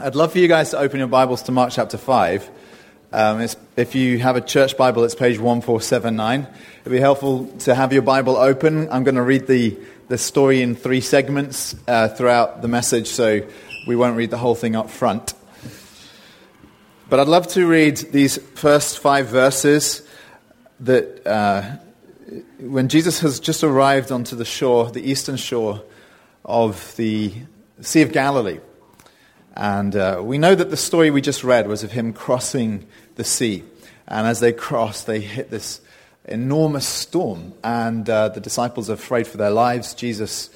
I'd love for you guys to open your Bibles to Mark chapter 5. Um, if you have a church Bible, it's page 1479. It'd be helpful to have your Bible open. I'm going to read the, the story in three segments uh, throughout the message, so we won't read the whole thing up front. But I'd love to read these first five verses that uh, when Jesus has just arrived onto the shore, the eastern shore of the Sea of Galilee. And uh, we know that the story we just read was of him crossing the sea. And as they cross, they hit this enormous storm. And uh, the disciples are afraid for their lives. Jesus,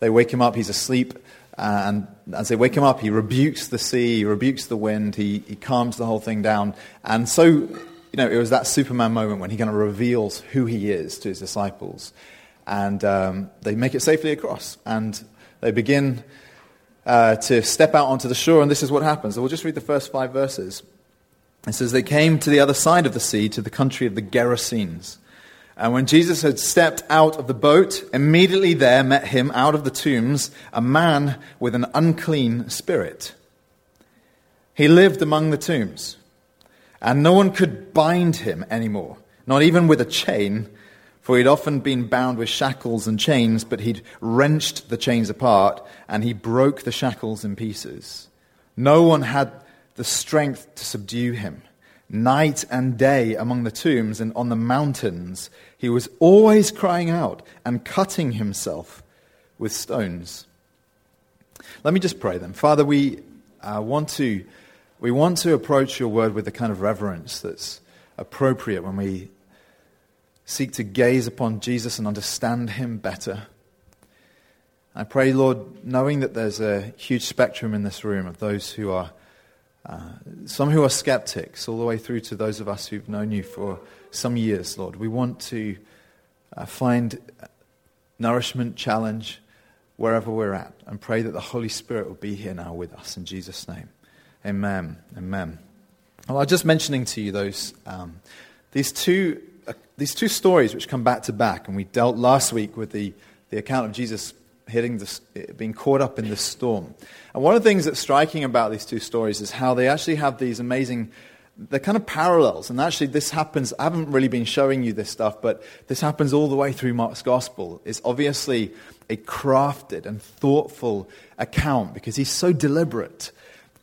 they wake him up, he's asleep. And as they wake him up, he rebukes the sea, he rebukes the wind, he, he calms the whole thing down. And so, you know, it was that Superman moment when he kind of reveals who he is to his disciples. And um, they make it safely across. And they begin uh, to step out onto the shore, and this is what happens. So we'll just read the first five verses. It says, They came to the other side of the sea, to the country of the Gerasenes. And when Jesus had stepped out of the boat, immediately there met him out of the tombs a man with an unclean spirit. He lived among the tombs, and no one could bind him anymore, not even with a chain for he'd often been bound with shackles and chains, but he'd wrenched the chains apart and he broke the shackles in pieces. No one had the strength to subdue him. Night and day among the tombs and on the mountains, he was always crying out and cutting himself with stones. Let me just pray then. Father, we uh, want to we want to approach your word with the kind of reverence that's appropriate when we seek to gaze upon Jesus and understand him better. I pray, Lord, knowing that there's a huge spectrum in this room of those who are, uh, some who are skeptics, all the way through to those of us who've known you for some years, Lord. We want to uh, find nourishment, challenge, wherever we're at, and pray that the Holy Spirit will be here now with us. In Jesus' name. Amen. Amen. Well, I was just mentioning to you those, um, these two these two stories which come back to back, and we dealt last week with the, the account of Jesus hitting being caught up in this storm. And one of the things that's striking about these two stories is how they actually have these amazing, they're kind of parallels. And actually, this happens, I haven't really been showing you this stuff, but this happens all the way through Mark's gospel. It's obviously a crafted and thoughtful account because he's so deliberate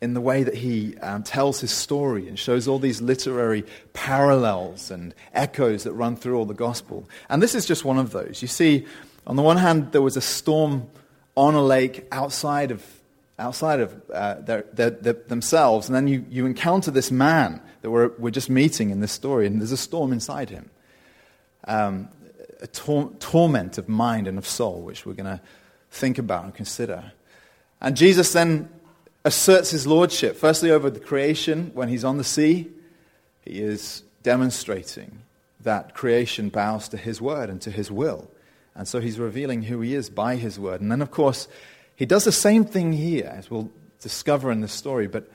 in the way that he um, tells his story and shows all these literary parallels and echoes that run through all the gospel. And this is just one of those. You see, on the one hand, there was a storm on a lake outside of, outside of uh, their, their, their, themselves, and then you, you encounter this man that we're, we're just meeting in this story, and there's a storm inside him. Um, a tor- torment of mind and of soul, which we're going to think about and consider. And Jesus then asserts his lordship, firstly over the creation when he's on the sea. He is demonstrating that creation bows to his word and to his will. And so he's revealing who he is by his word. And then, of course, he does the same thing here, as we'll discover in the story, but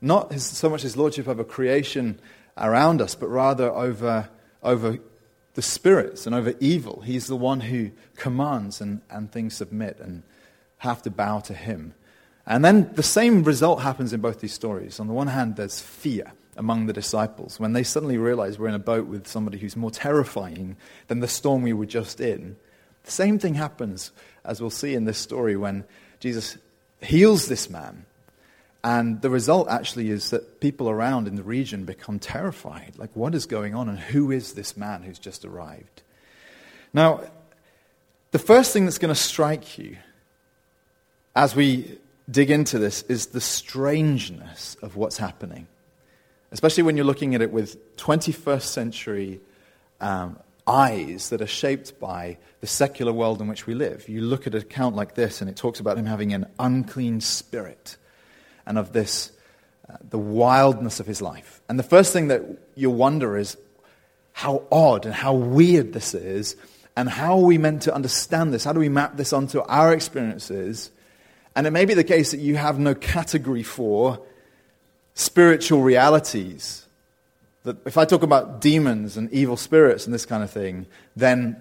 not his, so much his lordship over creation around us, but rather over, over the spirits and over evil. He's the one who commands and, and things submit and have to bow to him. And then the same result happens in both these stories. On the one hand, there's fear among the disciples when they suddenly realize we're in a boat with somebody who's more terrifying than the storm we were just in. The same thing happens, as we'll see in this story, when Jesus heals this man. And the result actually is that people around in the region become terrified. Like, what is going on, and who is this man who's just arrived? Now, the first thing that's going to strike you as we dig into this is the strangeness of what's happening, especially when you're looking at it with 21st century um, eyes that are shaped by the secular world in which we live. You look at an account like this, and it talks about him having an unclean spirit and of this, uh, the wildness of his life. And the first thing that you wonder is how odd and how weird this is, and how are we meant to understand this? How do we map this onto our experiences? And it may be the case that you have no category for spiritual realities. That if I talk about demons and evil spirits and this kind of thing, then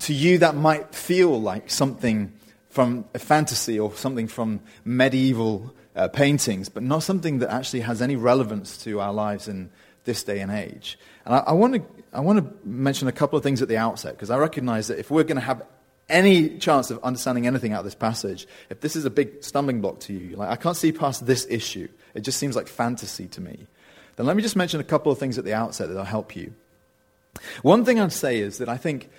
to you that might feel like something from a fantasy or something from medieval uh, paintings, but not something that actually has any relevance to our lives in this day and age. And I, I want to I want to mention a couple of things at the outset because I recognize that if we're going to have any chance of understanding anything out of this passage, if this is a big stumbling block to you, like I can't see past this issue, it just seems like fantasy to me, then let me just mention a couple of things at the outset that'll help you. One thing I'd say is that I think,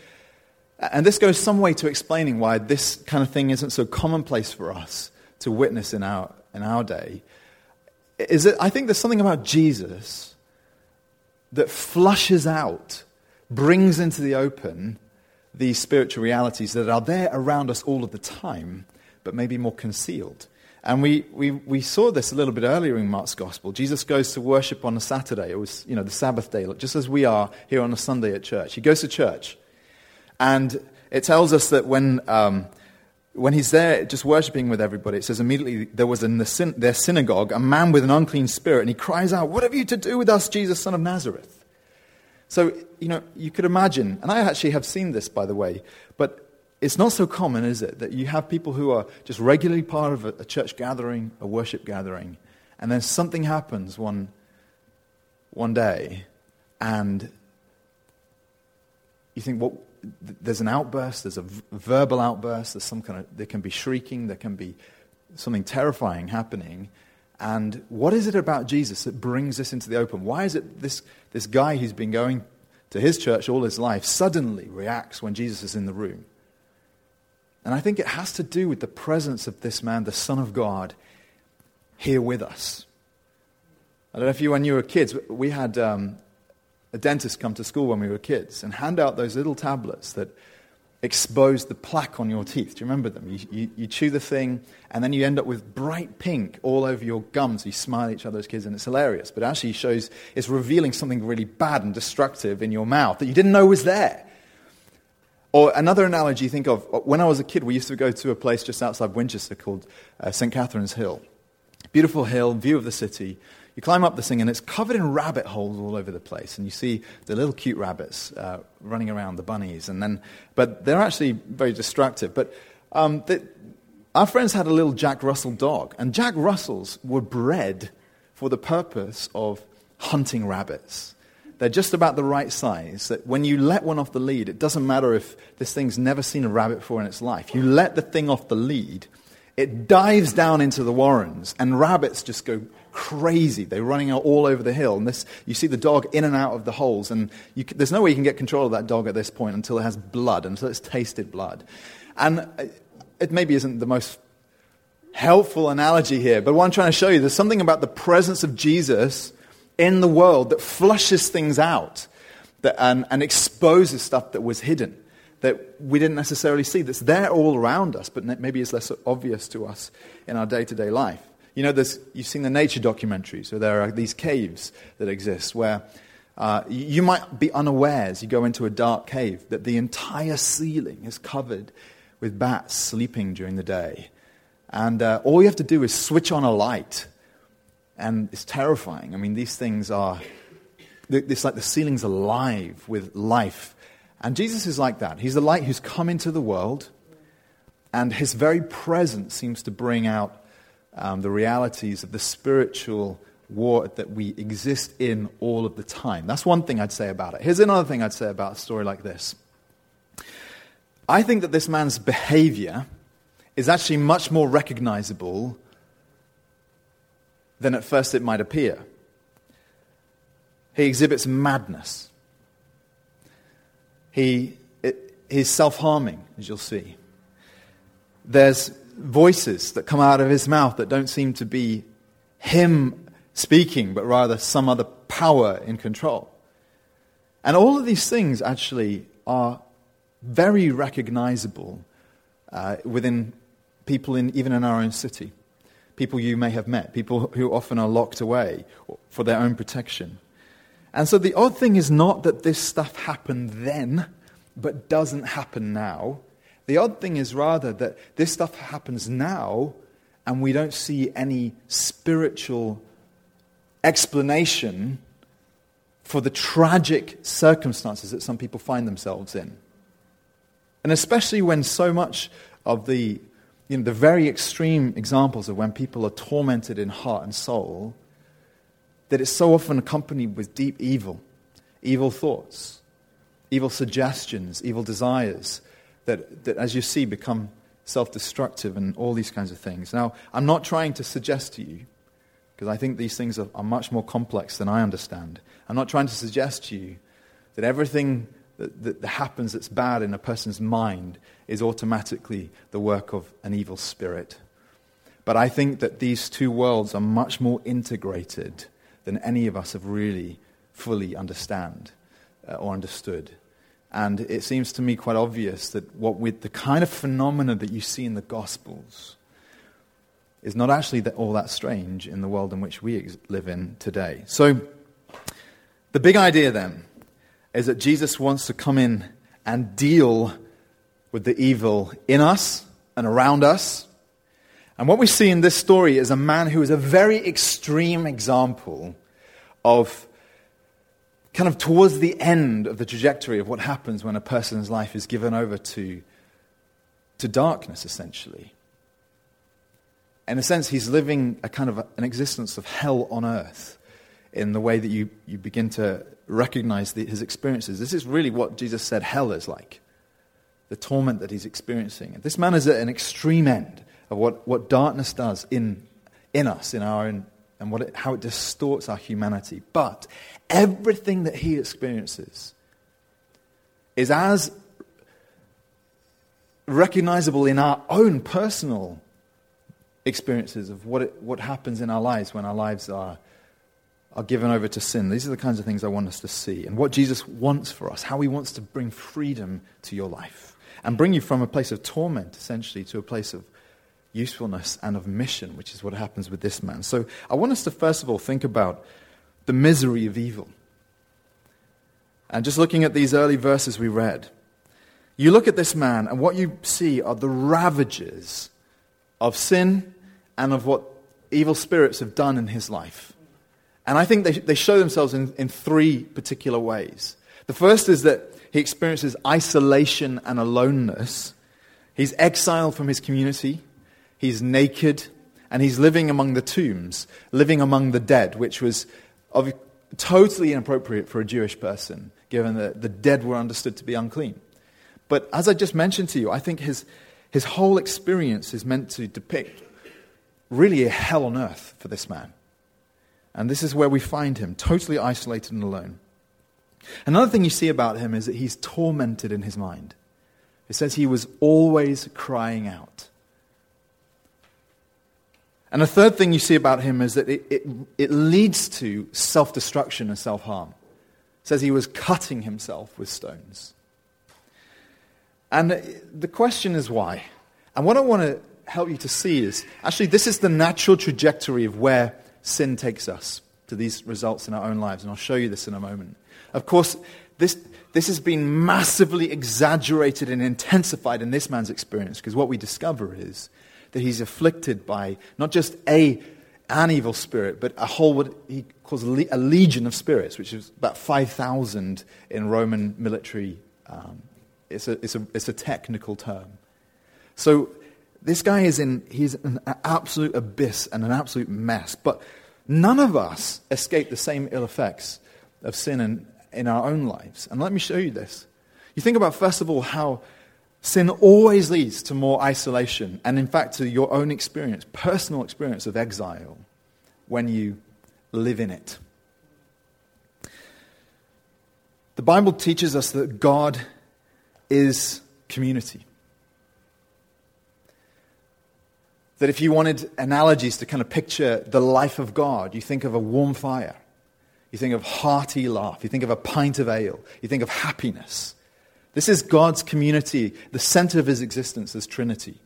and this goes some way to explaining why this kind of thing isn't so commonplace for us to witness in our, in our day, is that I think there's something about Jesus that flushes out, brings into the open these spiritual realities that are there around us all of the time, but maybe more concealed. And we, we, we saw this a little bit earlier in Mark's Gospel. Jesus goes to worship on a Saturday. It was, you know, the Sabbath day, just as we are here on a Sunday at church. He goes to church. And it tells us that when, um, when he's there just worshiping with everybody, it says immediately there was in the syn- their synagogue a man with an unclean spirit, and he cries out, What have you to do with us, Jesus, son of Nazareth? So, you know, you could imagine, and I actually have seen this, by the way, but it's not so common, is it, that you have people who are just regularly part of a, church gathering, a worship gathering, and then something happens one, one day, and you think, well, there's an outburst, there's a verbal outburst, there's some kind of, there can be shrieking, there can be something terrifying happening. And what is it about Jesus that brings this into the open? Why is it this, this guy who's been going to his church all his life suddenly reacts when Jesus is in the room? And I think it has to do with the presence of this man, the Son of God, here with us. I don't know if you, when you were kids, we had um, a dentist come to school when we were kids and hand out those little tablets that expose the plaque on your teeth. Do you remember them? You, you, you, chew the thing, and then you end up with bright pink all over your gums. You smile at each other as kids, and it's hilarious. But actually, shows it's revealing something really bad and destructive in your mouth that you didn't know was there. Or another analogy you think of when I was a kid, we used to go to a place just outside Winchester called uh, St. Catherine's Hill. Beautiful hill, view of the city. You climb up this thing, and it's covered in rabbit holes all over the place. And you see the little cute rabbits uh, running around, the bunnies. And then, but they're actually very destructive. But um, our friends had a little Jack Russell dog, and Jack Russells were bred for the purpose of hunting rabbits. They're just about the right size that when you let one off the lead, it doesn't matter if this thing's never seen a rabbit before in its life. You let the thing off the lead, it dives down into the warrens, and rabbits just go crazy. They're running out all over the hill. And this, you see the dog in and out of the holes. And you, there's no way you can get control of that dog at this point until it has blood, until it's tasted blood. And uh, it maybe isn't the most helpful analogy here, but what I'm trying to show you, there's something about the presence of Jesus in the world that flushes things out that, and, and exposes stuff that was hidden that we didn't necessarily see, that's there all around us, but maybe it's less obvious to us in our day to day life. You know, you've seen the nature documentaries where there are these caves that exist where uh, you might be unawares, you go into a dark cave, that the entire ceiling is covered with bats sleeping during the day. And uh, all you have to do is switch on a light. And it's terrifying. I mean, these things are, it's like the ceiling's alive with life. And Jesus is like that. He's the light who's come into the world, and his very presence seems to bring out um, the realities of the spiritual war that we exist in all of the time. That's one thing I'd say about it. Here's another thing I'd say about a story like this. I think that this man's behavior is actually much more recognizable than at first it might appear. He exhibits madness. He, it, he's self harming, as you'll see. There's voices that come out of his mouth that don't seem to be him speaking, but rather some other power in control. And all of these things actually are very recognizable uh, within people in, even in our own city. People you may have met, people who often are locked away for their own protection. And so the odd thing is not that this stuff happened then, but doesn't happen now. The odd thing is rather that this stuff happens now and we don't see any spiritual explanation for the tragic circumstances that some people find themselves in. And especially when so much of the you know, the very extreme examples of when people are tormented in heart and soul, that it's so often accompanied with deep evil, evil thoughts, evil suggestions, evil desires that, that as you see, become self destructive and all these kinds of things. Now, I'm not trying to suggest to you, because I think these things are, are, much more complex than I understand. I'm not trying to suggest to you that everything that, that, happens that's bad in a person's mind is automatically the work of an evil spirit. But I think that these two worlds are much more integrated than any of us have really fully understand uh, or understood. And it seems to me quite obvious that what with the kind of phenomena that you see in the Gospels is not actually that, all that strange in the world in which we ex- live in today. So, the big idea then is that Jesus wants to come in and deal with the evil in us and around us. And what we see in this story is a man who is a very extreme example of kind of towards the end of the trajectory of what happens when a person's life is given over to, to darkness, essentially. In a sense, he's living a kind of a, an existence of hell on earth in the way that you, you begin to recognize the, his experiences. This is really what Jesus said hell is like the torment that he's experiencing. This man is at an extreme end of what, what darkness does in, in us, in our own and what it, how it distorts our humanity. But everything that he experiences is as recognizable in our own personal experiences of what, it, what happens in our lives when our lives are, are given over to sin. These are the kinds of things I want us to see. And what Jesus wants for us, how he wants to bring freedom to your life and bring you from a place of torment, essentially, to a place of usefulness and of mission, which is what happens with this man. So I want us to first of all think about the misery of evil. And just looking at these early verses we read, you look at this man, and what you see are the ravages of sin and of what evil spirits have done in his life. And I think they, they show themselves in, in three particular ways. The first is that he experiences isolation and aloneness. He's exiled from his community. He's naked and he's living among the tombs, living among the dead, which was of, totally inappropriate for a Jewish person, given that the dead were understood to be unclean. But as I just mentioned to you, I think his, his whole experience is meant to depict really a hell on earth for this man. And this is where we find him, totally isolated and alone. Another thing you see about him is that he's tormented in his mind. It says he was always crying out. And the third thing you see about him is that it, it, it leads to self destruction and self harm. It says he was cutting himself with stones. And the question is why? And what I want to help you to see is actually, this is the natural trajectory of where sin takes us to these results in our own lives. And I'll show you this in a moment. Of course, this, this has been massively exaggerated and intensified in this man's experience because what we discover is that he's afflicted by not just a, an evil spirit, but a whole, what he calls a legion of spirits, which is about 5,000 in Roman military. Um, it's, a, it's, a, it's a technical term. So this guy is in, he's an absolute abyss and an absolute mess. But none of us escape the same ill effects of sin in, in our own lives. And let me show you this. You think about, first of all, how Sin always leads to more isolation, and in fact, to your own experience, personal experience of exile when you live in it. The Bible teaches us that God is community. That if you wanted analogies to kind of picture the life of God, you think of a warm fire, you think of hearty laugh, you think of a pint of ale, you think of happiness. This is God's community, the center of his existence as Trinity.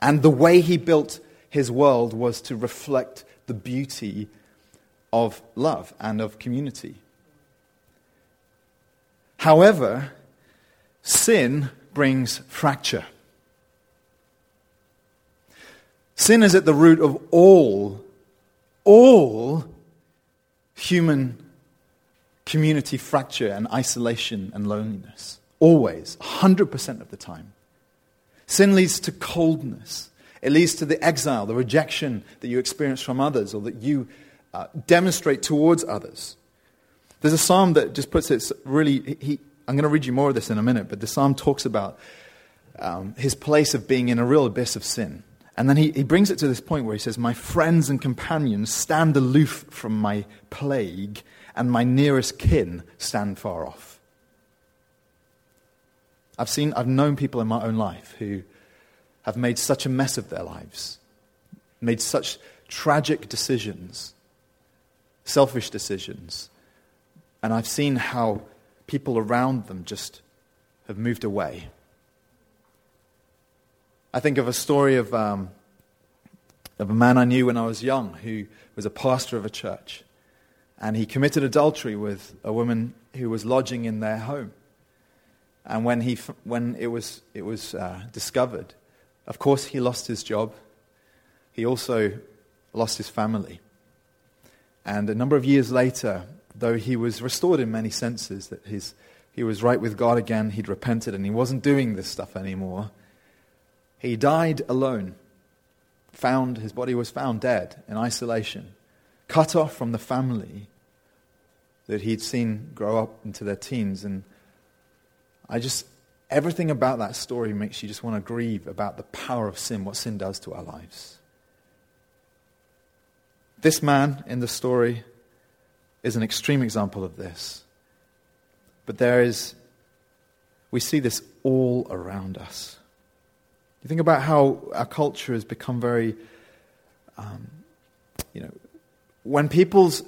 And the way he built his world was to reflect the beauty of love and of community. However, sin brings fracture. Sin is at the root of all, all human community fracture and isolation and loneliness. Always, 100% of the time. Sin leads to coldness. It leads to the exile, the rejection that you experience from others or that you uh, demonstrate towards others. There's a psalm that just puts it really, he, I'm going to read you more of this in a minute, but the psalm talks about um, his place of being in a real abyss of sin. And then he, he brings it to this point where he says, My friends and companions stand aloof from my plague, and my nearest kin stand far off. I've seen, I've known people in my own life who have made such a mess of their lives, made such tragic decisions, selfish decisions. And I've seen how people around them just have moved away. I think of a story of, um, of a man I knew when I was young who was a pastor of a church. And he committed adultery with a woman who was lodging in their home. And when, he, when it was, it was uh, discovered, of course, he lost his job. He also lost his family. And a number of years later, though he was restored in many senses, that his, he was right with God again, he'd repented, and he wasn't doing this stuff anymore, he died alone. Found, his body was found dead in isolation, cut off from the family that he'd seen grow up into their teens. And I just, everything about that story makes you just want to grieve about the power of sin, what sin does to our lives. This man in the story is an extreme example of this. But there is, we see this all around us. You think about how our culture has become very, um, you know, when people's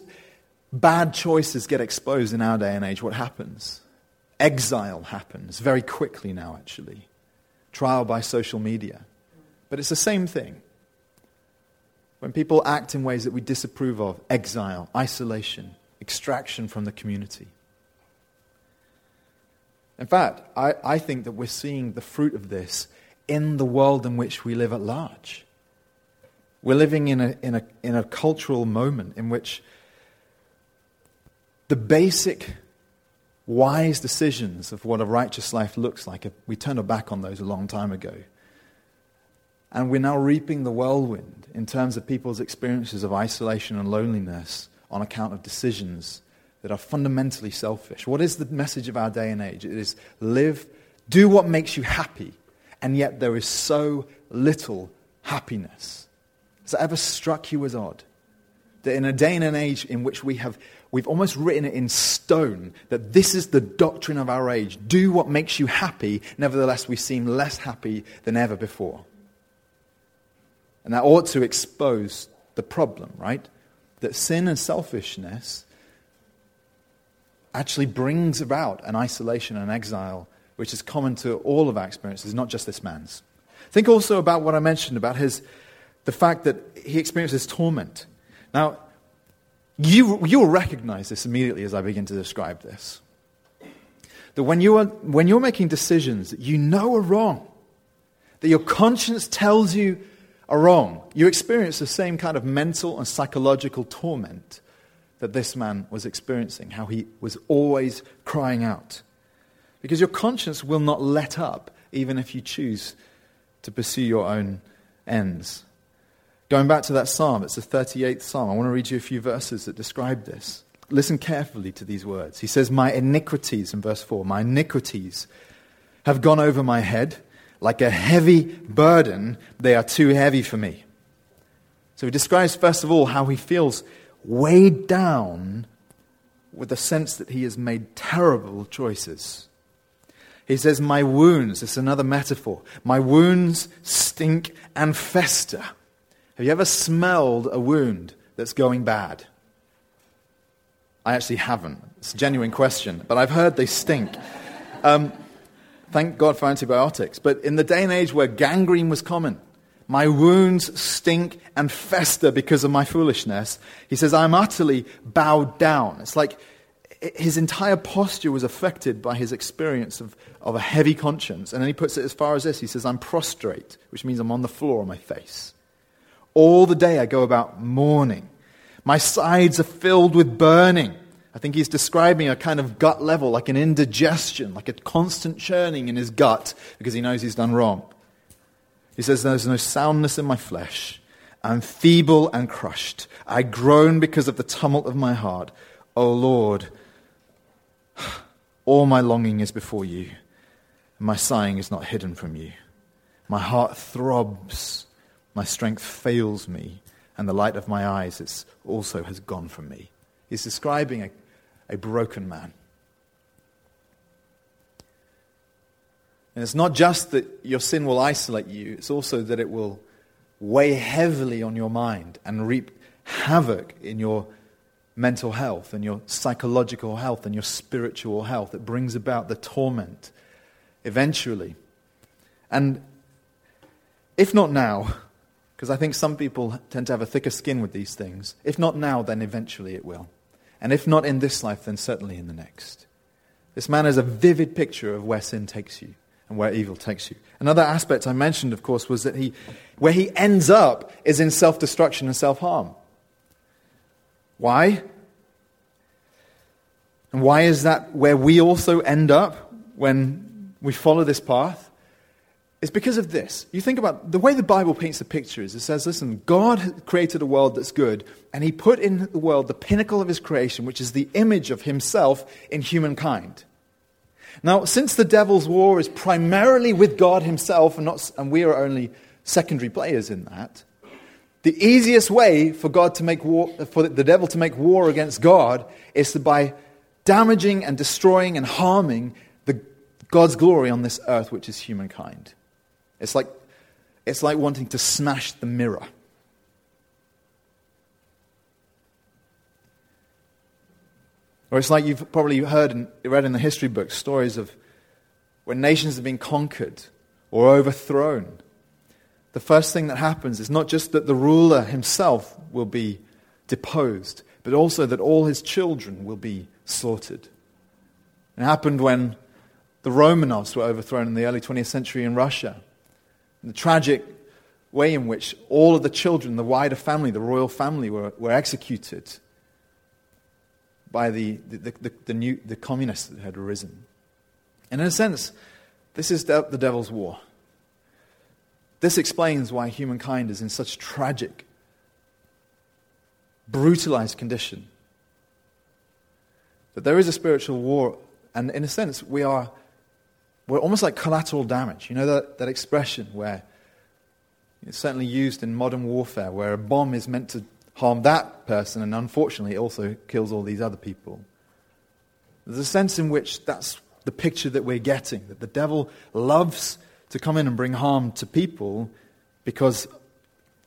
bad choices get exposed in our day and age, what happens? Exile happens very quickly now, actually. Trial by social media. But it's the same thing. When people act in ways that we disapprove of, exile, isolation, extraction from the community. In fact, I, I think that we're seeing the fruit of this in the world in which we live at large. We're living in a, in a, in a cultural moment in which the basic wise decisions of what a righteous life looks like, we turned our back on those a long time ago. And we're now reaping the whirlwind in terms of people's experiences of isolation and loneliness on account of decisions that are fundamentally selfish. What is the message of our day and age? It is live, do what makes you happy, and yet there is so little happiness. Has that ever struck you as odd? That in a day and an age in which we have we've almost written it in stone that this is the doctrine of our age. Do what makes you happy, nevertheless we seem less happy than ever before. And that ought to expose the problem, right? that sin and selfishness actually brings about an isolation and exile which is common to all of our experiences, not just this man's. Think also about what I mentioned about his, the fact that he experiences torment. Now, you, you will recognize this immediately as I begin to describe this. That when, you are, when you're making decisions that you know are wrong, that your conscience tells you are wrong, you experience the same kind of mental and psychological torment that this man was experiencing, how he was always crying out. Because your conscience will not let up, even if you choose to pursue your own ends. Going back to that psalm, it's the 38th psalm. I want to read you a few verses that describe this. Listen carefully to these words. He says, My iniquities, in verse 4, my iniquities have gone over my head. Like a heavy burden, they are too heavy for me. So he describes, first of all, how he feels weighed down with the sense that he has made terrible choices. He says, My wounds, it's another metaphor, my wounds stink and fester. Have you ever smelled a wound that's going bad? I actually haven't. It's a genuine question, but I've heard they stink. Um, Thank God for antibiotics. But in the day and age where gangrene was common, my wounds stink and fester because of my foolishness. He says, I'm utterly bowed down. It's like his entire posture was affected by his experience of, of a heavy conscience. And then he puts it as far as this he says, I'm prostrate, which means I'm on the floor on my face. All the day I go about mourning. My sides are filled with burning. I think he's describing a kind of gut level, like an indigestion, like a constant churning in his gut because he knows he's done wrong. He says, There's no soundness in my flesh. I'm feeble and crushed. I groan because of the tumult of my heart. O Lord, all my longing is before you, my sighing is not hidden from you. My heart throbs, my strength fails me, and the light of my eyes also has gone from me. He's describing a, a broken man. And it's not just that your sin will isolate you, it's also that it will weigh heavily on your mind and reap havoc in your mental health and your psychological health and your spiritual health. It brings about the torment eventually. And if not now, because I think some people tend to have a thicker skin with these things, if not now, then eventually it will. And if not in this life, then certainly in the next. This man is a vivid picture of where sin takes you and where evil takes you. Another aspect I mentioned, of course, was that he, where he ends up is in self destruction and self harm. Why? And why is that where we also end up when we follow this path? It's because of this. You think about the way the Bible paints the picture is it says, listen, God created a world that's good, and He put in the world the pinnacle of His creation, which is the image of Himself in humankind. Now, since the devil's war is primarily with God himself, and, not, and we are only secondary players in that, the easiest way for God to make war, for the devil to make war against God is by damaging and destroying and harming the, God's glory on this earth, which is humankind. It's like, it's like wanting to smash the mirror. Or it's like you've probably heard and read in the history books stories of when nations have been conquered or overthrown. The first thing that happens is not just that the ruler himself will be deposed, but also that all his children will be slaughtered. It happened when the Romanovs were overthrown in the early 20th century in Russia. The tragic way in which all of the children, the wider family, the royal family, were, were executed by the, the, the, the, new, the communists that had arisen. And in a sense, this is the, the devil's war. This explains why humankind is in such tragic, brutalized condition. That there is a spiritual war, and in a sense, we are we're almost like collateral damage. You know that, that expression where it's certainly used in modern warfare, where a bomb is meant to harm that person, and unfortunately, it also kills all these other people. There's a sense in which that's the picture that we're getting that the devil loves to come in and bring harm to people because,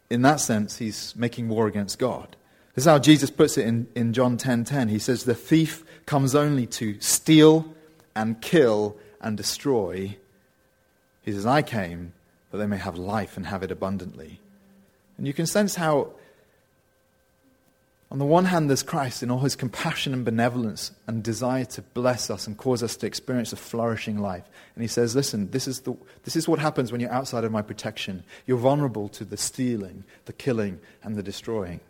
in that sense, he's making war against God. This is how Jesus puts it in, in John 10:10. 10, 10. He says, The thief comes only to steal and kill and destroy. He says, I came that they may have life and have it abundantly. And you can sense how on the one hand, there's Christ in all his compassion and benevolence and desire to bless us and cause us to experience a flourishing life. And he says, Listen, this is, the, this is what happens when you're outside of my protection. You're vulnerable to the stealing, the killing, and the destroying.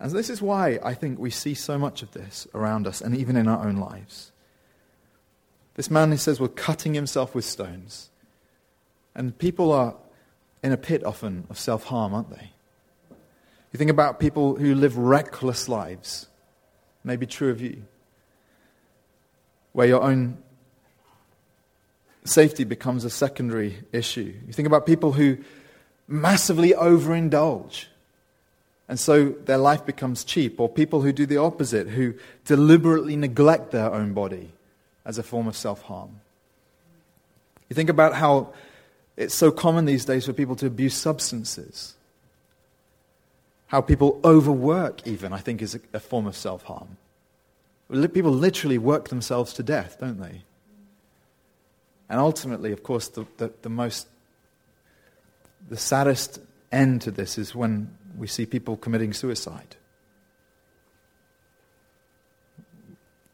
And this is why I think we see so much of this around us and even in our own lives. This man, he says, was cutting himself with stones. And people are in a pit often of self harm, aren't they? You think about people who live reckless lives. Maybe true of you. Where your own safety becomes a secondary issue. You think about people who massively overindulge. And so their life becomes cheap. Or people who do the opposite, who deliberately neglect their own body as a form of self harm. You think about how it's so common these days for people to abuse substances. How people overwork, even, I think, is a, a form of self harm. People literally work themselves to death, don't they? And ultimately, of course, the, the, the, most, the saddest end to this is when we see people committing suicide.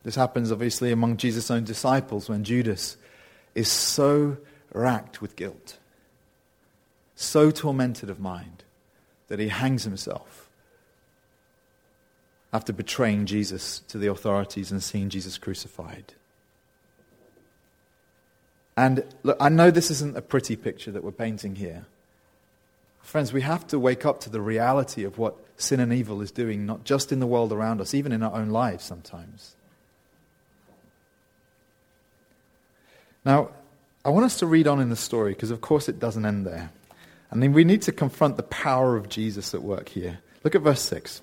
This happens, obviously, among Jesus' own disciples when Judas is so racked with guilt, so tormented of mind, that he hangs himself after betraying Jesus to the authorities and seeing Jesus crucified. And look, I know this isn't a pretty picture that we're painting here. Friends, we have to wake up to the reality of what sin and evil is doing, not just in the world around us, even in our own lives sometimes. Now, I want us to read on in the story because, of course, it doesn't end there. And then we need to confront the power of Jesus at work here. Look at verse 6.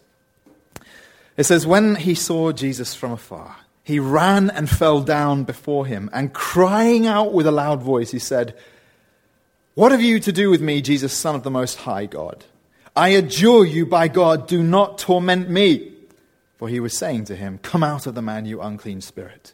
It says, When he saw Jesus from afar, he ran and fell down before him, and crying out with a loud voice, he said, What have you to do with me, Jesus, Son of the Most High God? I adjure you by God, do not torment me. For he was saying to him, Come out of the man, you unclean spirit.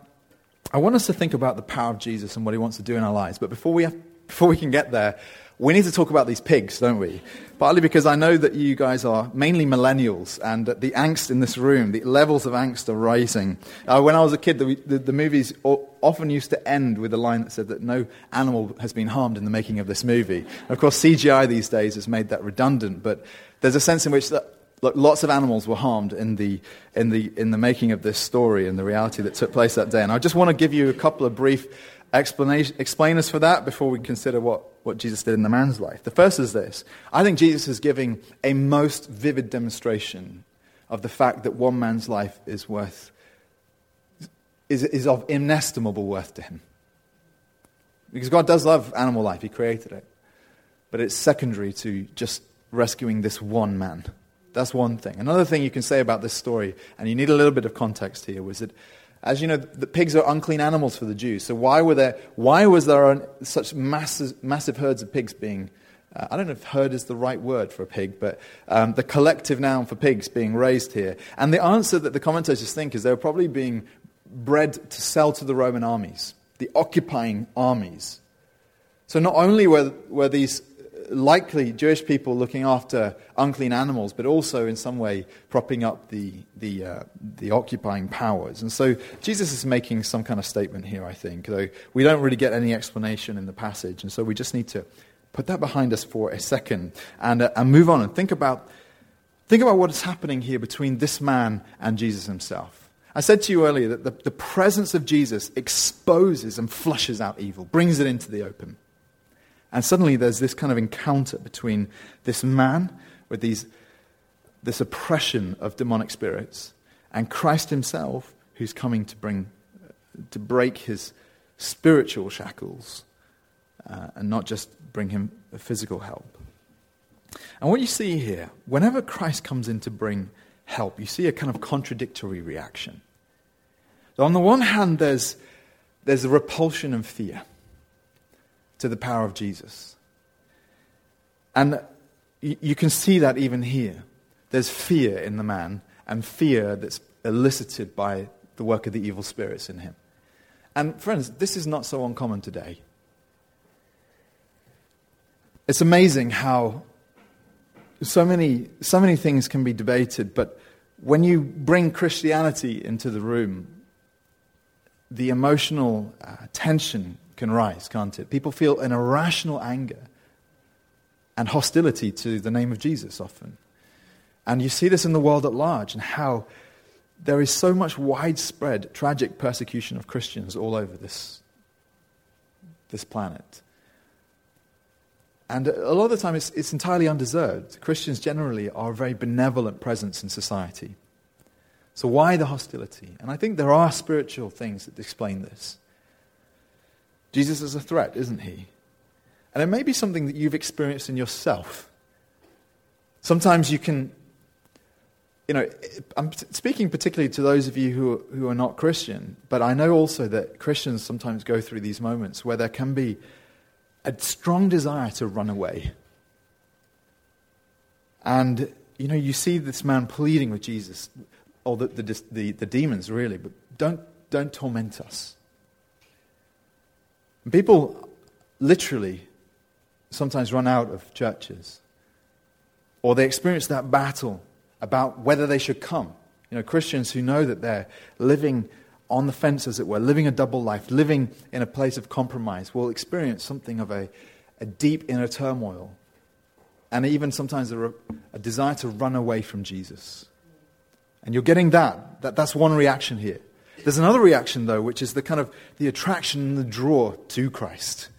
I want us to think about the power of Jesus and what he wants to do in our lives. But before we, have, before we can get there, we need to talk about these pigs, don't we? Partly because I know that you guys are mainly millennials, and the angst in this room, the levels of angst are rising. Uh, when I was a kid, the, the, the, movies often used to end with a line that said that no animal has been harmed in the making of this movie. Of course, CGI these days has made that redundant, but there's a sense in which that, look, lots of animals were harmed in the, in, the, in the making of this story and the reality that took place that day. And I just want to give you a couple of brief explainers for that before we consider what, what Jesus did in the man's life. The first is this I think Jesus is giving a most vivid demonstration of the fact that one man's life is worth, is, is of inestimable worth to him. Because God does love animal life, He created it. But it's secondary to just rescuing this one man. That's one thing. Another thing you can say about this story, and you need a little bit of context here, was that as you know, the pigs are unclean animals for the Jews. So why, were there, why was there such massive, massive herds of pigs being, uh, I don't know if herd is the right word for a pig, but um, the collective noun for pigs being raised here? And the answer that the commentators think is they were probably being bred to sell to the Roman armies, the occupying armies. So not only were, were these likely Jewish people looking after unclean animals, but also in some way propping up the, the, uh, the occupying powers. And so Jesus is making some kind of statement here, I think, though we don't really get any explanation in the passage. And so we just need to put that behind us for a second and, uh, and move on and think about, think about what is happening here between this man and Jesus himself. I said to you earlier that the, the presence of Jesus exposes and flushes out evil, brings it into the open. And suddenly there's this kind of encounter between this man with these, this oppression of demonic spirits and Christ himself who's coming to bring, to break his spiritual shackles uh, and not just bring him physical help. And what you see here, whenever Christ comes in to bring help, you see a kind of contradictory reaction. So on the one hand, there's, there's a repulsion and fear to the power of Jesus. And you can see that even here. There's fear in the man, and fear that's elicited by the work of the evil spirits in him. And friends, this is not so uncommon today. It's amazing how so many, so many things can be debated, but when you bring Christianity into the room, the emotional uh, tension can rise, can't it? People feel an irrational anger and hostility to the name of Jesus often. And you see this in the world at large and how there is so much widespread tragic persecution of Christians all over this, this planet. And a lot of the time it's, it's entirely undeserved. Christians generally are a very benevolent presence in society. So why the hostility? And I think there are spiritual things that explain this. Jesus is a threat, isn't he? And it may be something that you've experienced in yourself. Sometimes you can, you know, I'm speaking particularly to those of you who, who are not Christian, but I know also that Christians sometimes go through these moments where there can be a strong desire to run away. And, you know, you see this man pleading with Jesus, or the, the, the, the demons really, but don't, don't torment us. People literally sometimes run out of churches. Or they experience that battle about whether they should come. You know, Christians who know that they're living on the fence, as it were, living a double life, living in a place of compromise, will experience something of a, a deep inner turmoil and even sometimes a, a, desire to run away from Jesus. And you're getting that. that. That's one reaction here. There's another reaction, though, which is the kind of the attraction and the draw to Christ.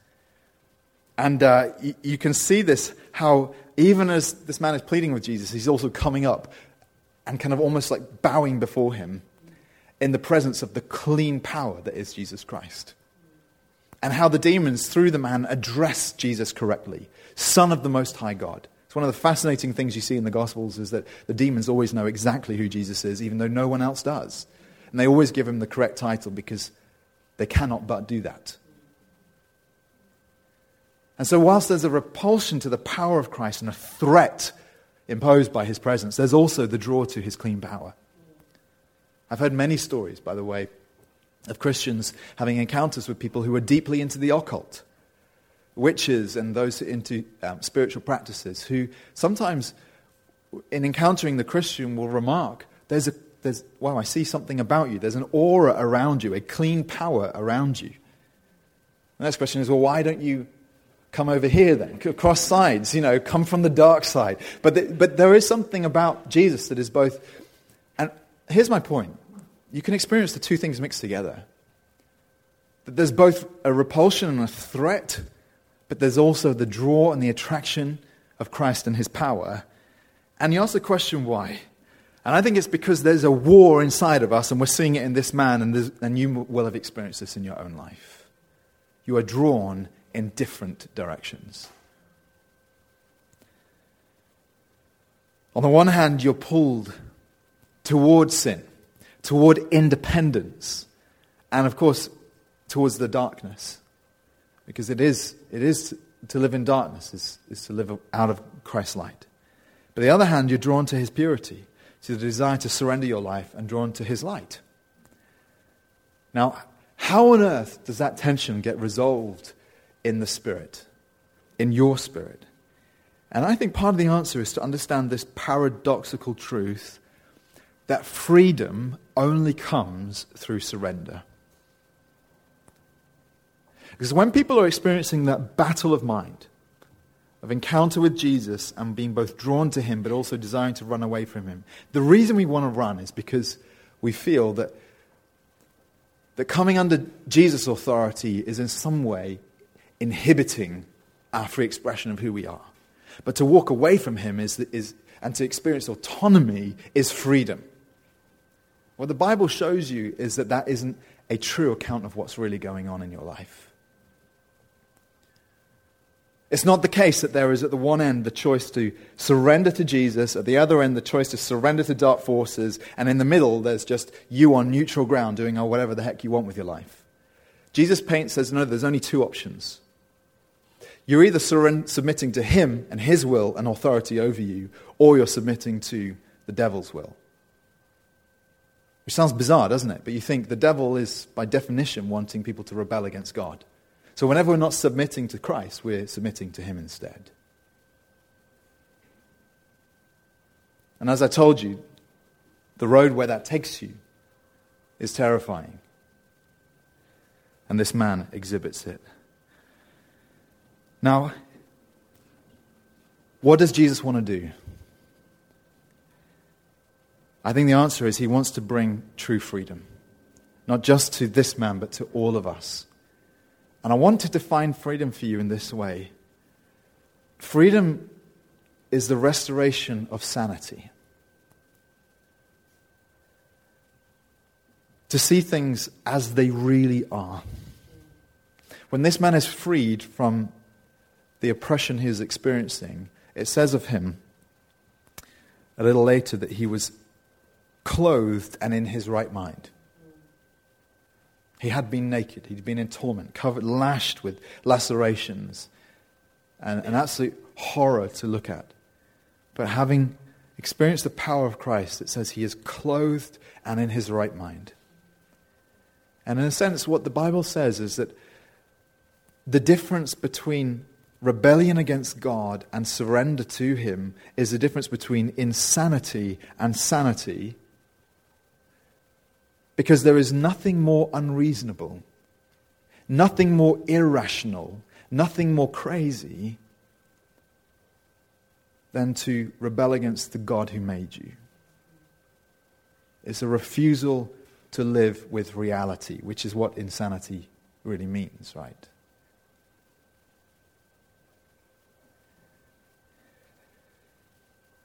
And uh, you, you can see this, how even as this man is pleading with Jesus, he's also coming up and kind of almost like bowing before him in the presence of the clean power that is Jesus Christ. And how the demons, through the man, address Jesus correctly Son of the Most High God. It's one of the fascinating things you see in the Gospels is that the demons always know exactly who Jesus is, even though no one else does. And they always give him the correct title because they cannot but do that. And so, whilst there's a repulsion to the power of Christ and a threat imposed by his presence, there's also the draw to his clean power. I've heard many stories, by the way, of Christians having encounters with people who are deeply into the occult, witches and those into um, spiritual practices, who sometimes, in encountering the Christian, will remark, there's a, there's, wow, I see something about you. There's an aura around you, a clean power around you. The next question is, well, why don't you come over here then? Cross sides, you know, come from the dark side. But, the, but there is something about Jesus that is both. And here's my point you can experience the two things mixed together. That there's both a repulsion and a threat, but there's also the draw and the attraction of Christ and his power. And you ask the question, why? And I think it's because there's a war inside of us, and we're seeing it in this man, and, and you will have experienced this in your own life. You are drawn in different directions. On the one hand, you're pulled towards sin, toward independence, and of course, towards the darkness. Because it is, it is to live in darkness, is, is to live out of Christ's light. But on the other hand, you're drawn to his purity, to the desire to surrender your life and drawn to his light. Now, how on earth does that tension get resolved in the Spirit, in your spirit? And I think part of the answer is to understand this paradoxical truth that freedom only comes through surrender. Because when people are experiencing that battle of mind, of encounter with Jesus and being both drawn to him but also desiring to run away from him, the reason we want to run is because we feel that, that coming under Jesus' authority is in some way inhibiting our free expression of who we are. But to walk away from him is, is, and to experience autonomy is freedom. What the Bible shows you is that that isn't a true account of what's really going on in your life. It's not the case that there is at the one end the choice to surrender to Jesus, at the other end the choice to surrender to dark forces, and in the middle there's just you on neutral ground doing oh, whatever the heck you want with your life. Jesus paints says no, there's only two options. You're either submitting to Him and His will and authority over you, or you're submitting to the devil's will. Which sounds bizarre, doesn't it? But you think the devil is, by definition, wanting people to rebel against God. So whenever we're not submitting to Christ, we're submitting to Him instead. And as I told you, the road where that takes you is terrifying. And this man exhibits it. Now, what does Jesus want to do? I think the answer is he wants to bring true freedom, not just to this man, but to all of us. And I want to define freedom for you in this way freedom is the restoration of sanity. To see things as they really are. When this man is freed from the oppression he is experiencing, it says of him a little later that he was clothed and in his right mind. He had been naked, he'd been in torment, covered, lashed with lacerations, and an absolute horror to look at. But having experienced the power of Christ, it says he is clothed and in his right mind. And in a sense, what the Bible says is that the difference between rebellion against God and surrender to Him is the difference between insanity and sanity because there is nothing more unreasonable, nothing more irrational, nothing more crazy than to rebel against the God who made you. It's a refusal to live with reality, which is what insanity really means, right?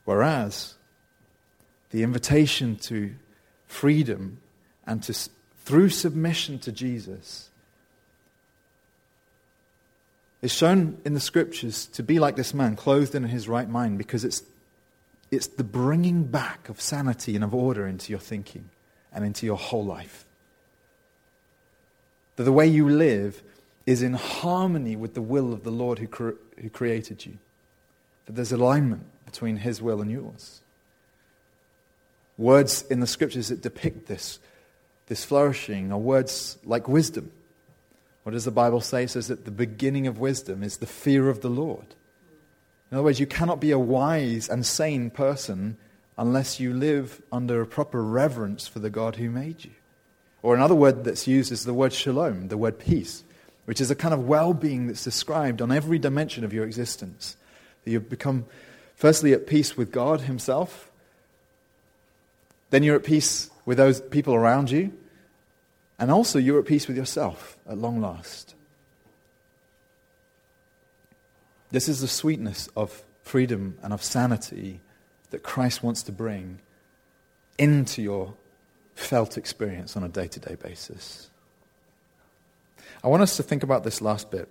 Whereas the invitation to freedom and to, through submission to Jesus is shown in the scriptures to be like this man, clothed in his right mind, because it's, it's the bringing back of sanity and of order into your thinking and into your whole life. That the way you live is in harmony with the will of the Lord who, cre- who created you. That there's alignment between His will and yours. Words in the scriptures that depict this, this flourishing are words like wisdom. What does the Bible say? It says that the beginning of wisdom is the fear of the Lord. In other words, you cannot be a wise and sane person unless you live under a proper reverence for the God who made you. Or another word that's used is the word shalom, the word peace, which is a kind of well being that's described on every dimension of your existence. That you become Firstly, at peace with God Himself. Then you're at peace with those people around you. And also, you're at peace with yourself at long last. This is the sweetness of freedom and of sanity that Christ wants to bring into your felt experience on a day to day basis. I want us to think about this last bit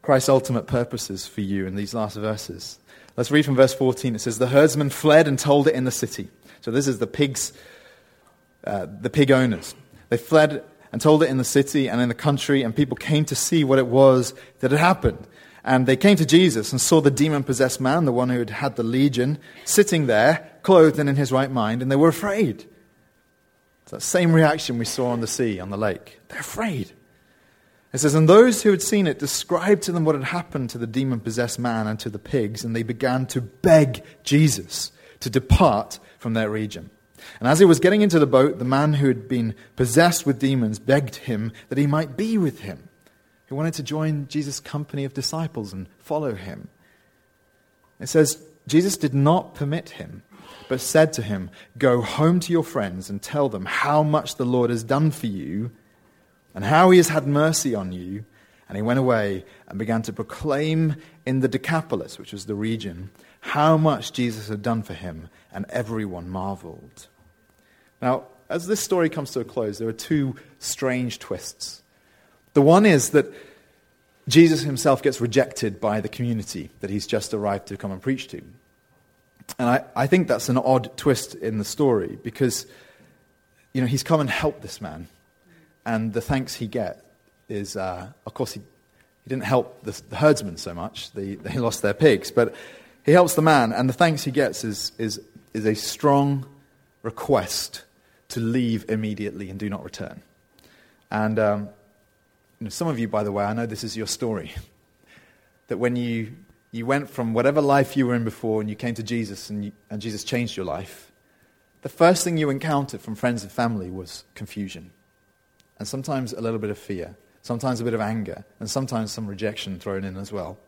Christ's ultimate purposes for you in these last verses. Let's read from verse 14. It says, The herdsman fled and told it in the city. So this is the pigs, uh, the pig owners. They fled and told it in the city and in the country, and people came to see what it was that had happened. And they came to Jesus and saw the demon possessed man, the one who had had the legion, sitting there, clothed and in his right mind, and they were afraid. It's that same reaction we saw on the sea, on the lake. They're afraid. It says, And those who had seen it described to them what had happened to the demon possessed man and to the pigs, and they began to beg Jesus to depart from their region. And as he was getting into the boat, the man who had been possessed with demons begged him that he might be with him. He wanted to join Jesus' company of disciples and follow him. It says, Jesus did not permit him, but said to him, Go home to your friends and tell them how much the Lord has done for you and how he has had mercy on you. And he went away and began to proclaim in the Decapolis, which was the region, how much Jesus had done for him, and everyone marveled. Now, as this story comes to a close, there are two strange twists. The one is that Jesus himself gets rejected by the community that he's just arrived to come and preach to. And I, I think that's an odd twist in the story because, you know, he's come and helped this man. And the thanks he gets is, uh, of course, he, he didn't help the, the herdsmen so much. They, they lost their pigs. But he helps the man, and the thanks he gets is, is, is a strong request to leave immediately and do not return. And um, you know, some of you, by the way, I know this is your story. That when you, you went from whatever life you were in before and you came to Jesus and, you, and Jesus changed your life, the first thing you encountered from friends and family was confusion and sometimes a little bit of fear, sometimes a bit of anger, and sometimes some rejection thrown in as well.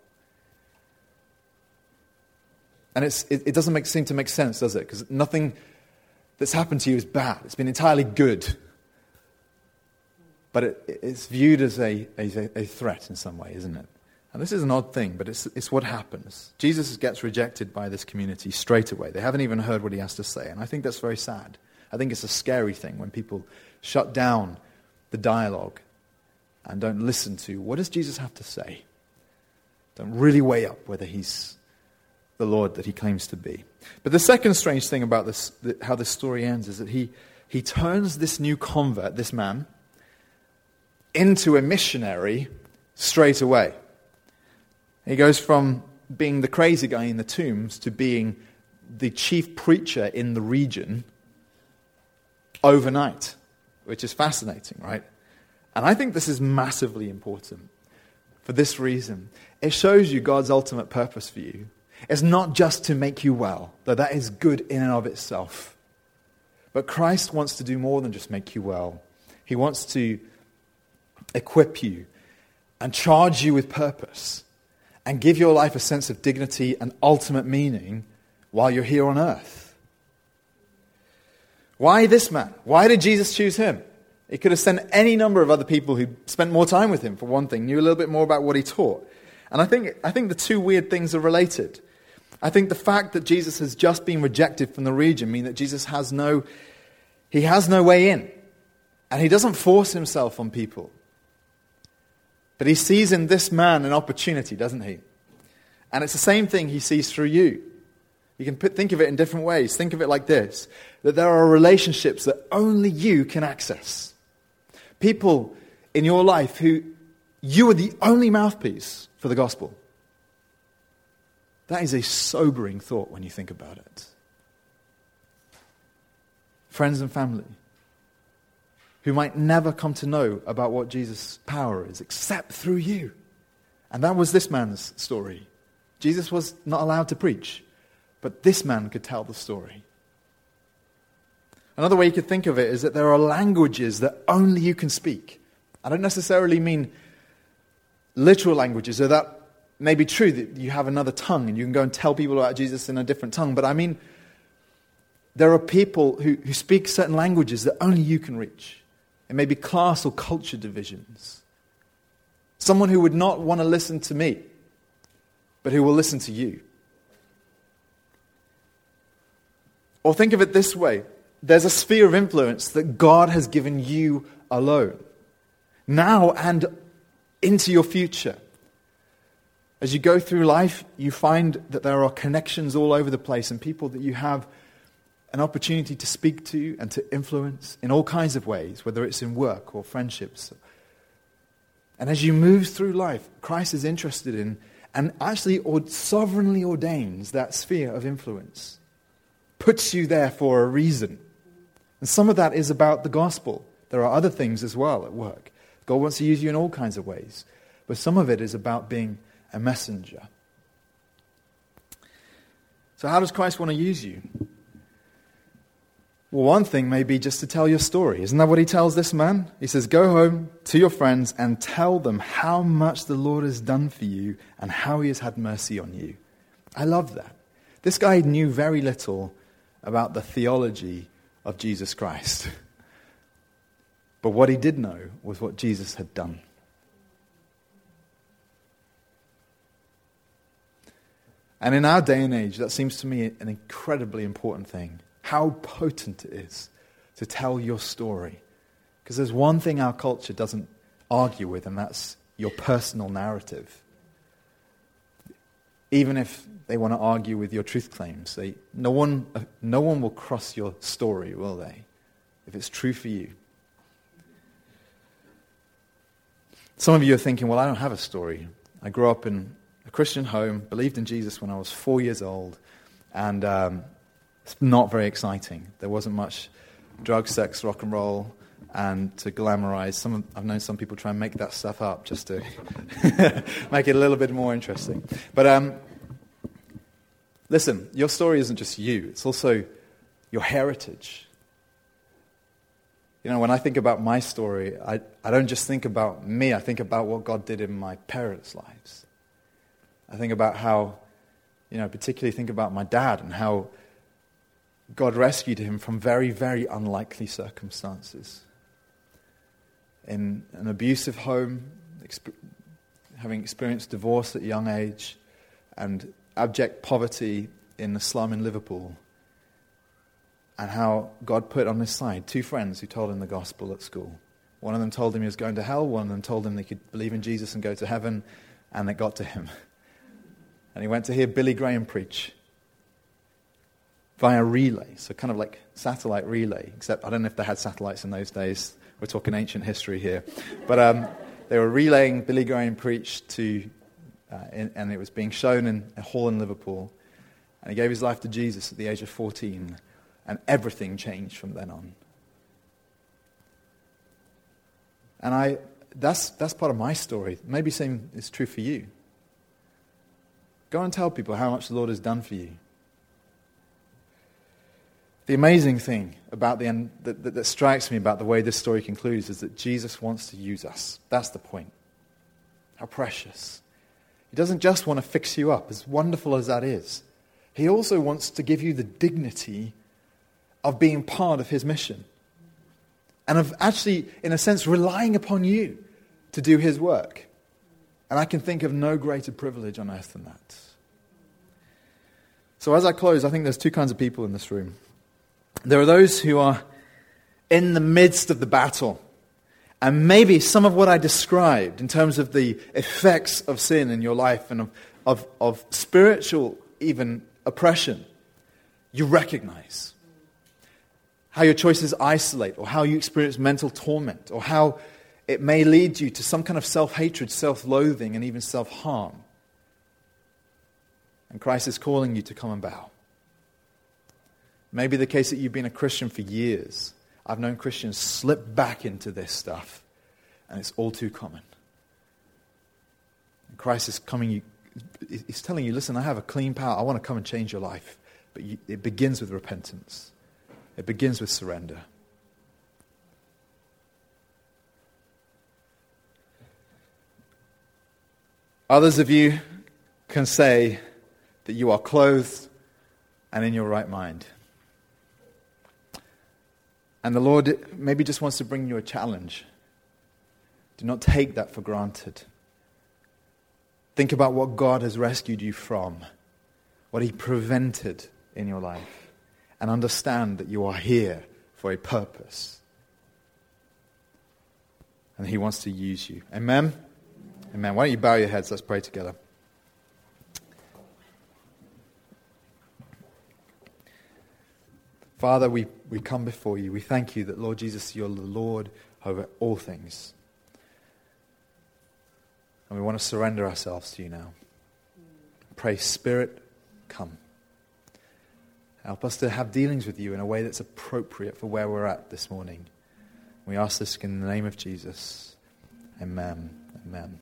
And it, it, doesn't make, seem to make sense, does it? Because nothing that's happened to you is bad. It's been entirely good. But it, it's viewed as a, a, a, threat in some way, isn't it? And this is an odd thing, but it's, it's what happens. Jesus gets rejected by this community straight away. They haven't even heard what he has to say. And I think that's very sad. I think it's a scary thing when people shut down the dialogue and don't listen to what does Jesus have to say. Don't really weigh up whether he's the Lord that he claims to be. But the second strange thing about this, how this story ends is that he, he turns this new convert, this man, into a missionary straight away. He goes from being the crazy guy in the tombs to being the chief preacher in the region overnight which is fascinating, right? And I think this is massively important for this reason. It shows you God's ultimate purpose for you. It's not just to make you well, though that is good in and of itself. But Christ wants to do more than just make you well. He wants to equip you and charge you with purpose and give your life a sense of dignity and ultimate meaning while you're here on earth. Why this man? Why did Jesus choose him? He could have sent any number of other people who spent more time with him, for one thing, knew a little bit more about what he taught. And I think, I think the two weird things are related. I think the fact that Jesus has just been rejected from the region means that Jesus has no, he has no way in. And he doesn't force himself on people. But he sees in this man an opportunity, doesn't he? And it's the same thing he sees through you. You can put, think of it in different ways. Think of it like this that there are relationships that only you can access. People in your life who you are the only mouthpiece for the gospel. That is a sobering thought when you think about it. Friends and family who might never come to know about what Jesus' power is except through you. And that was this man's story. Jesus was not allowed to preach, but this man could tell the story. Another way you could think of it is that there are languages that only you can speak. I don't necessarily mean literal languages, so that may be true that you have another tongue and you can go and tell people about Jesus in a different tongue, but I mean, there are people who, who speak certain languages that only you can reach. It may be class or culture divisions. Someone who would not want to listen to me, but who will listen to you. Or think of it this way there's a sphere of influence that God has given you alone, now and into your future. As you go through life, you find that there are connections all over the place and people that you have an opportunity to speak to and to influence in all kinds of ways, whether it's in work or friendships. And as you move through life, Christ is interested in and actually sovereignly ordains that sphere of influence, puts you there for a reason. And some of that is about the gospel. There are other things as well at work. God wants to use you in all kinds of ways. But some of it is about being a messenger. So, how does Christ want to use you? Well, one thing may be just to tell your story. Isn't that what he tells this man? He says, Go home to your friends and tell them how much the Lord has done for you and how he has had mercy on you. I love that. This guy knew very little about the theology of Jesus Christ. But what he did know was what Jesus had done. And in our day and age, that seems to me an incredibly important thing how potent it is to tell your story. Because there's one thing our culture doesn't argue with, and that's your personal narrative. Even if they want to argue with your truth claims, they, no, one, no one will cross your story, will they? If it's true for you. Some of you are thinking, well, I don't have a story. I grew up in a Christian home, believed in Jesus when I was four years old, and um, it's not very exciting. There wasn't much drug, sex, rock and roll, and to glamorize. Some, I've known some people try and make that stuff up just to make it a little bit more interesting. But um, listen, your story isn't just you, it's also your heritage. You know, when I think about my story, I, I don't just think about me, I think about what God did in my parents' lives. I think about how, you know, particularly think about my dad and how God rescued him from very, very unlikely circumstances. In an abusive home, exp- having experienced divorce at a young age, and abject poverty in the slum in Liverpool, and how God put on his side two friends who told him the gospel at school. One of them told him he was going to hell, one of them told him he could believe in Jesus and go to heaven, and it got to him. And he went to hear Billy Graham preach via relay, so kind of like satellite relay, except I don't know if they had satellites in those days. We're talking ancient history here. But um, they were relaying Billy Graham preached to, uh, in, and it was being shown in a hall in Liverpool. And he gave his life to Jesus at the age of 14, and everything changed from then on. And I that's, that's part of my story. Maybe same is true for you. Go and tell people how much the Lord has done for you. The amazing thing about the end, that, that, that strikes me about the way this story concludes is that Jesus wants to use us. That's the point. How precious. He doesn't just want to fix you up, as wonderful as that is. He also wants to give you the dignity of being part of his mission and of actually, in a sense, relying upon you to do his work. And I can think of no greater privilege on earth than that. So, as I close, I think there's two kinds of people in this room. There are those who are in the midst of the battle. And maybe some of what I described in terms of the effects of sin in your life and of, of, of spiritual, even oppression, you recognize. How your choices isolate, or how you experience mental torment, or how it may lead you to some kind of self hatred, self loathing, and even self harm. And Christ is calling you to come and bow. Maybe the case that you've been a Christian for years. I've known Christians slip back into this stuff, and it's all too common. And Christ is coming, he's telling you, listen, I have a clean power. I want to come and change your life. But it begins with repentance, it begins with surrender. Others of you can say that you are clothed and in your right mind. And the Lord maybe just wants to bring you a challenge. Do not take that for granted. Think about what God has rescued you from, what He prevented in your life, and understand that you are here for a purpose. And He wants to use you. Amen? Amen. Why don't you bow your heads? Let's pray together. Father, we, we come before you. We thank you that, Lord Jesus, you're the Lord over all things. And we want to surrender ourselves to you now. Pray, Spirit, come. Help us to have dealings with you in a way that's appropriate for where we're at this morning. We ask this in the name of Jesus. Amen. Amen.